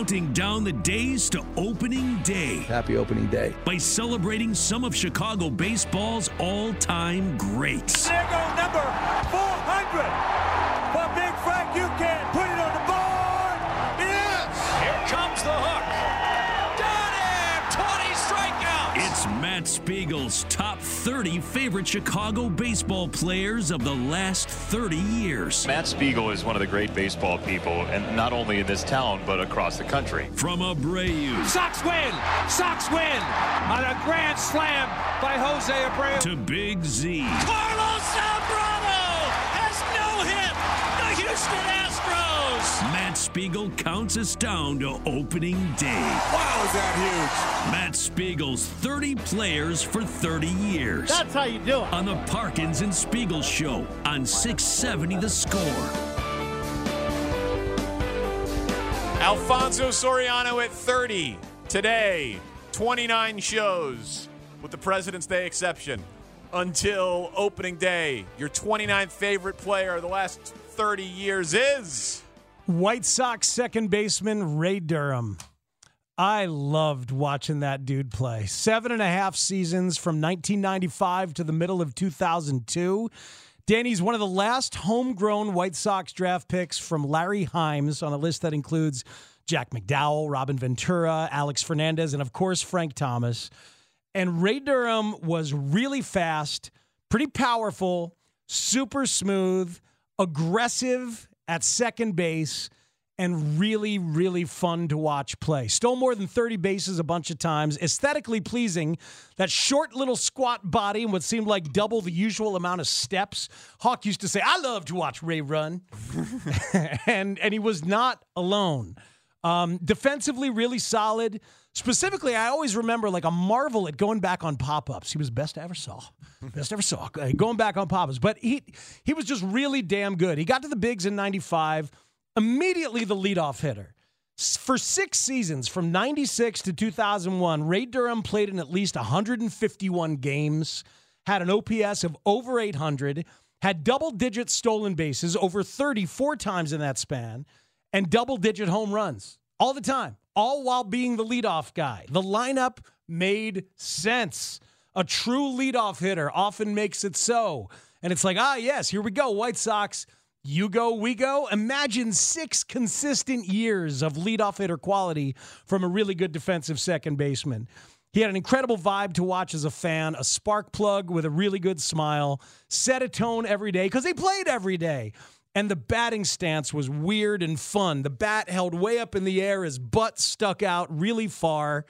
counting down the days to opening day Happy opening day. by celebrating some of Chicago baseball's all time greats. There go number 400 for Big Frank. You can put it on the board. Yes. Here comes the hook. Got him! 20 strikeouts! It's Matt Spiegel's top 30 favorite Chicago baseball players of the last 30 years. Matt Spiegel is one of the great baseball people, and not only in this town, but across the country. From Abreu Sox win. Sox win on a grand slam by Jose Abreu. to Big Z. Carlos Zambrano Astros. Matt Spiegel counts us down to opening day. Wow, is that huge? Matt Spiegel's 30 players for 30 years. That's how you do it. on the Parkins and Spiegel Show on 670 The Score. Alfonso Soriano at 30 today. 29 shows with the President's Day exception until opening day. Your 29th favorite player of the last 30 years is. White Sox second baseman Ray Durham. I loved watching that dude play. Seven and a half seasons from 1995 to the middle of 2002. Danny's one of the last homegrown White Sox draft picks from Larry Himes on a list that includes Jack McDowell, Robin Ventura, Alex Fernandez, and of course Frank Thomas. And Ray Durham was really fast, pretty powerful, super smooth, aggressive at second base, and really, really fun to watch play. Stole more than 30 bases a bunch of times, aesthetically pleasing. That short little squat body and what seemed like double the usual amount of steps. Hawk used to say, I love to watch Ray run. and, and he was not alone. Um, defensively, really solid. Specifically, I always remember like a marvel at going back on pop ups. He was the best I ever saw, best I ever saw. uh, Going back on pop ups, but he he was just really damn good. He got to the bigs in '95, immediately the leadoff hitter. For six seasons, from 96 to 2001, Ray Durham played in at least 151 games, had an OPS of over 800, had double digit stolen bases over 34 times in that span, and double digit home runs all the time, all while being the leadoff guy. The lineup made sense. A true leadoff hitter often makes it so. And it's like, ah, yes, here we go, White Sox. You go, we go. Imagine six consistent years of leadoff hitter quality from a really good defensive second baseman. He had an incredible vibe to watch as a fan, a spark plug with a really good smile, set a tone every day because he played every day. And the batting stance was weird and fun. The bat held way up in the air, his butt stuck out really far.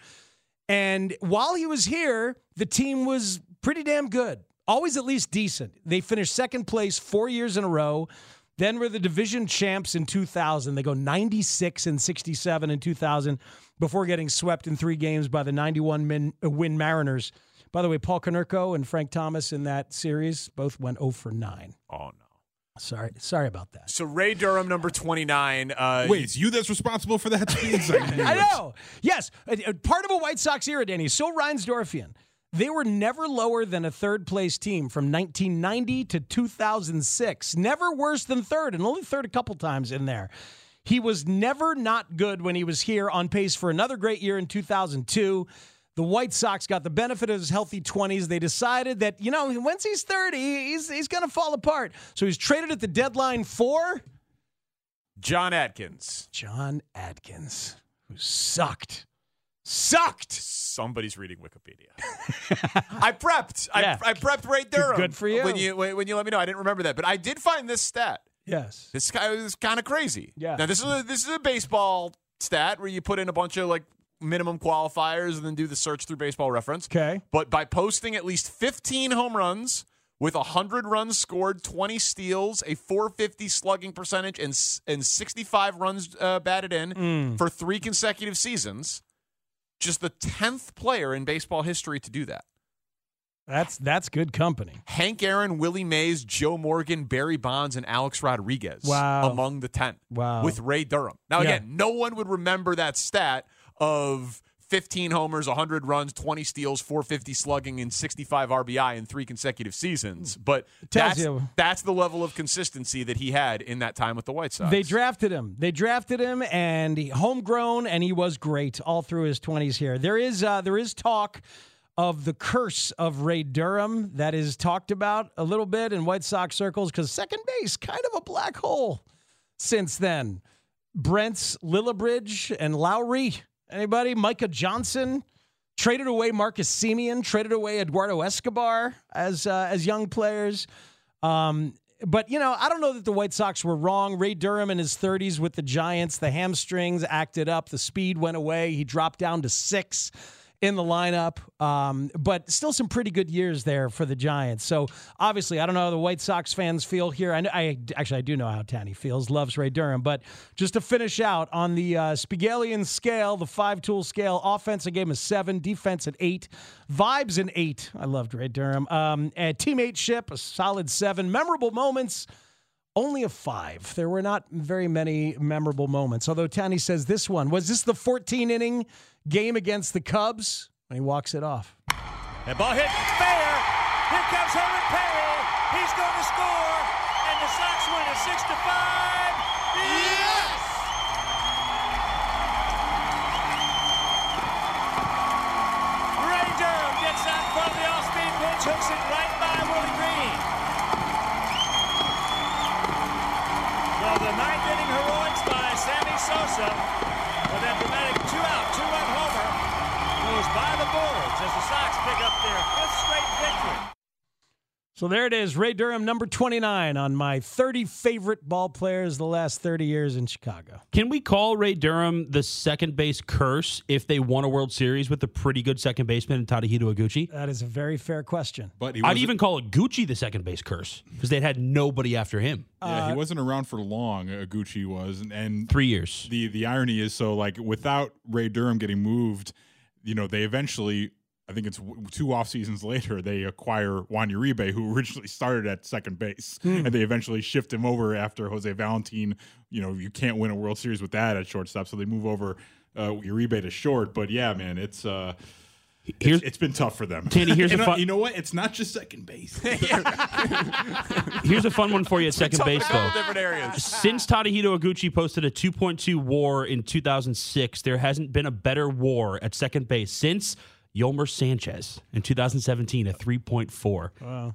And while he was here, the team was pretty damn good. Always at least decent. They finished second place four years in a row. Then were the division champs in 2000. They go 96 and 67 in 2000 before getting swept in three games by the 91 min, uh, win Mariners. By the way, Paul Konerko and Frank Thomas in that series both went 0 for 9. Oh, no. Sorry, sorry about that. So Ray Durham, number 29. Uh, Wait, it's you that's responsible for that? Speeds? I, I know. Yes, uh, uh, part of a White Sox era, Danny. So Reinsdorfian. They were never lower than a third place team from 1990 to 2006. Never worse than third, and only third a couple times in there. He was never not good when he was here, on pace for another great year in 2002. The White Sox got the benefit of his healthy 20s. They decided that, you know, once he's 30, he's, he's going to fall apart. So he's traded at the deadline for Jon Adkins. Jon Adkins, who sucked. Sucked. Somebody's reading Wikipedia. I prepped. Yeah. I, I prepped Ray Durham. Good for you. When you when when you let me know, I didn't remember that, but I did find this stat. Yes. This guy was kind of crazy. Yeah. Now this is a, this is a baseball stat where you put in a bunch of like minimum qualifiers and then do the search through Baseball Reference. Okay. But by posting at least 15 home runs with 100 runs scored, 20 steals, a 450 slugging percentage, and and 65 runs uh, batted in Mm. for three consecutive seasons, just the 10th player in baseball history to do that. That's that's good company. Hank Aaron, Willie Mays, Joe Morgan, Barry Bonds, and Alex Rodriguez Wow. among the 10 Wow. with Ray Durham. Now, Yeah. again, no one would remember that stat of 15 homers, 100 runs, 20 steals, 450 slugging, and 65 RBI in three consecutive seasons. But that's, that's the level of consistency that he had in that time with the White Sox. They drafted him. They drafted him, and he, homegrown, and he was great all through his twenties. Here, there is uh, there is talk of the curse of Ray Durham that is talked about a little bit in White Sox circles because second base kind of a black hole since then. Brent's Lillibridge and Lowry. Anybody? Micah Johnson traded away Marcus Semien, traded away Eduardo Escobar as uh, as young players. Um, but you know, I don't know that the White Sox were wrong. Ray Durham in his 30s with the Giants, the hamstrings acted up, the speed went away. He dropped down to six in the lineup, um, but still some pretty good years there for the Giants. So obviously, I don't know how the White Sox fans feel here. I, I actually I do know how Tanny feels, loves Ray Durham. But just to finish out on the uh, scale, the five tool scale, offense I gave him a seven, defense at eight, vibes an eight. I loved Ray Durham. Um, and teammate a solid seven. Memorable moments only a five. There were not very many memorable moments. Although Tanny says this one was this the 14 inning game against the Cubs when he walks it off. And ball hit fair. Here comes Herbert Perry. He's going to score. And the Sox win it 6 to 5. Yes! Ray Durham gets front of the off-speed pitch, hooks it right by Willie Greene. Well, the ninth inning heroics by Sammy Sosa with that dramatic two-out, two-run homer goes by the boards as the Sox pick up their fifth straight victory. So there it is, Ray Durham, number 29 on my 30 favorite ball players the last 30 years in Chicago. Can we call Ray Durham the second base curse if they won a World Series with a pretty good second baseman in Tadahito Iguchi? That is a very fair question. But he I'd even call Iguchi the second base curse because they'd had nobody after him. yeah, he wasn't around for long. Uh, Gucci was, and, and Three years. the the irony is so like without Ray Durham getting moved, you know, they eventually. I think it's w- two off seasons later they acquire Juan Uribe, who originally started at second base, and they eventually shift him over after Jose Valentin. You know, you can't win a World Series with that at shortstop, so they move over uh, Uribe to short. But yeah, man, it's uh, Here's it's, it's been tough for them. Tandy, here's And, a uh, fun- you know what? It's not just second base. here's a fun one for you at second base though. different areas. Since Tadahito Iguchi posted a 2.2 WAR in 2006, there hasn't been a better WAR at second base since Yolmer Sanchez in 2017 at 3.4. Wow.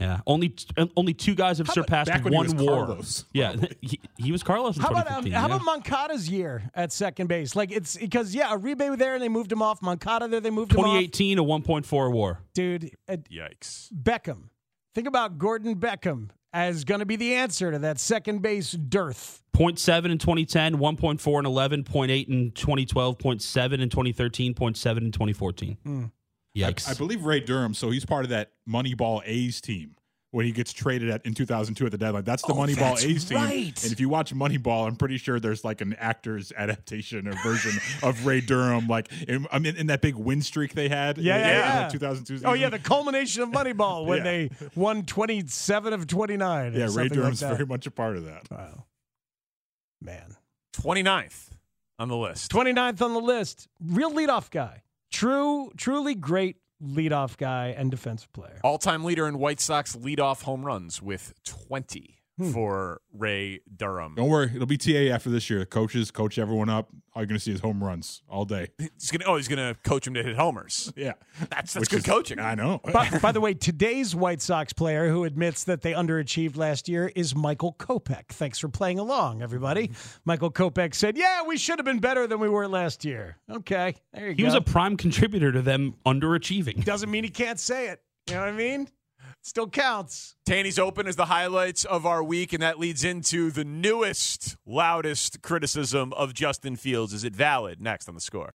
Yeah, only only two guys have surpassed back when he one was WAR. Carlos, yeah, he, he was Carlos in How about um, 2015. how about Moncada's year at second base? Like it's because yeah, Uribe was there and they moved him off. Moncada there they moved him off. 2018 a 1.4 WAR. Dude, uh, Yikes. Beckham. Think about Gordon Beckham as going to be the answer to that second base dearth. 0.7 in 2010, 1.4 in 11, 0.8 in 2012, 0.7 in 2013, 0.7 in 2014. Hmm. Yikes. I believe Ray Durham, so he's part of that Moneyball A's team when he gets traded at in 2002 at the deadline. That's the oh, Moneyball Oh, that's A's team. And if you watch Moneyball, I'm pretty sure there's like an actor's adaptation or version of Ray Durham, like in, I mean, in that big win streak they had. Yeah, in, yeah, in yeah. that 2002 Oh yeah, the culmination of Moneyball when Yeah. they won 27 of 29. yeah, Ray Durham's like very much a part of that. Wow. Man. 29th on the list. 29th on the list. Real leadoff guy. True, truly great leadoff guy and defensive player. All time leader in White Sox leadoff home runs with 20 Hmm. for Ray Durham. Don't worry, it'll be TA after this year. The coaches coach everyone up. All you're going to see is home runs all day. He's gonna, oh, he's going to coach him to hit homers. Yeah, That's, that's Which good is- coaching. I know. by, by the way, today's White Sox player who admits that they underachieved last year is Michael Kopech. Thanks for playing along, everybody. Michael Kopech said, "Yeah, we should have been better than we were last year." Okay, there you he go. He was a prime contributor to them underachieving. Doesn't mean he can't say it. You know what I mean? Still counts. Tanny's Open is the highlights of our week, and that leads into the newest, loudest criticism of Justin Fields. Is it valid? Next on the score.